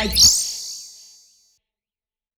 like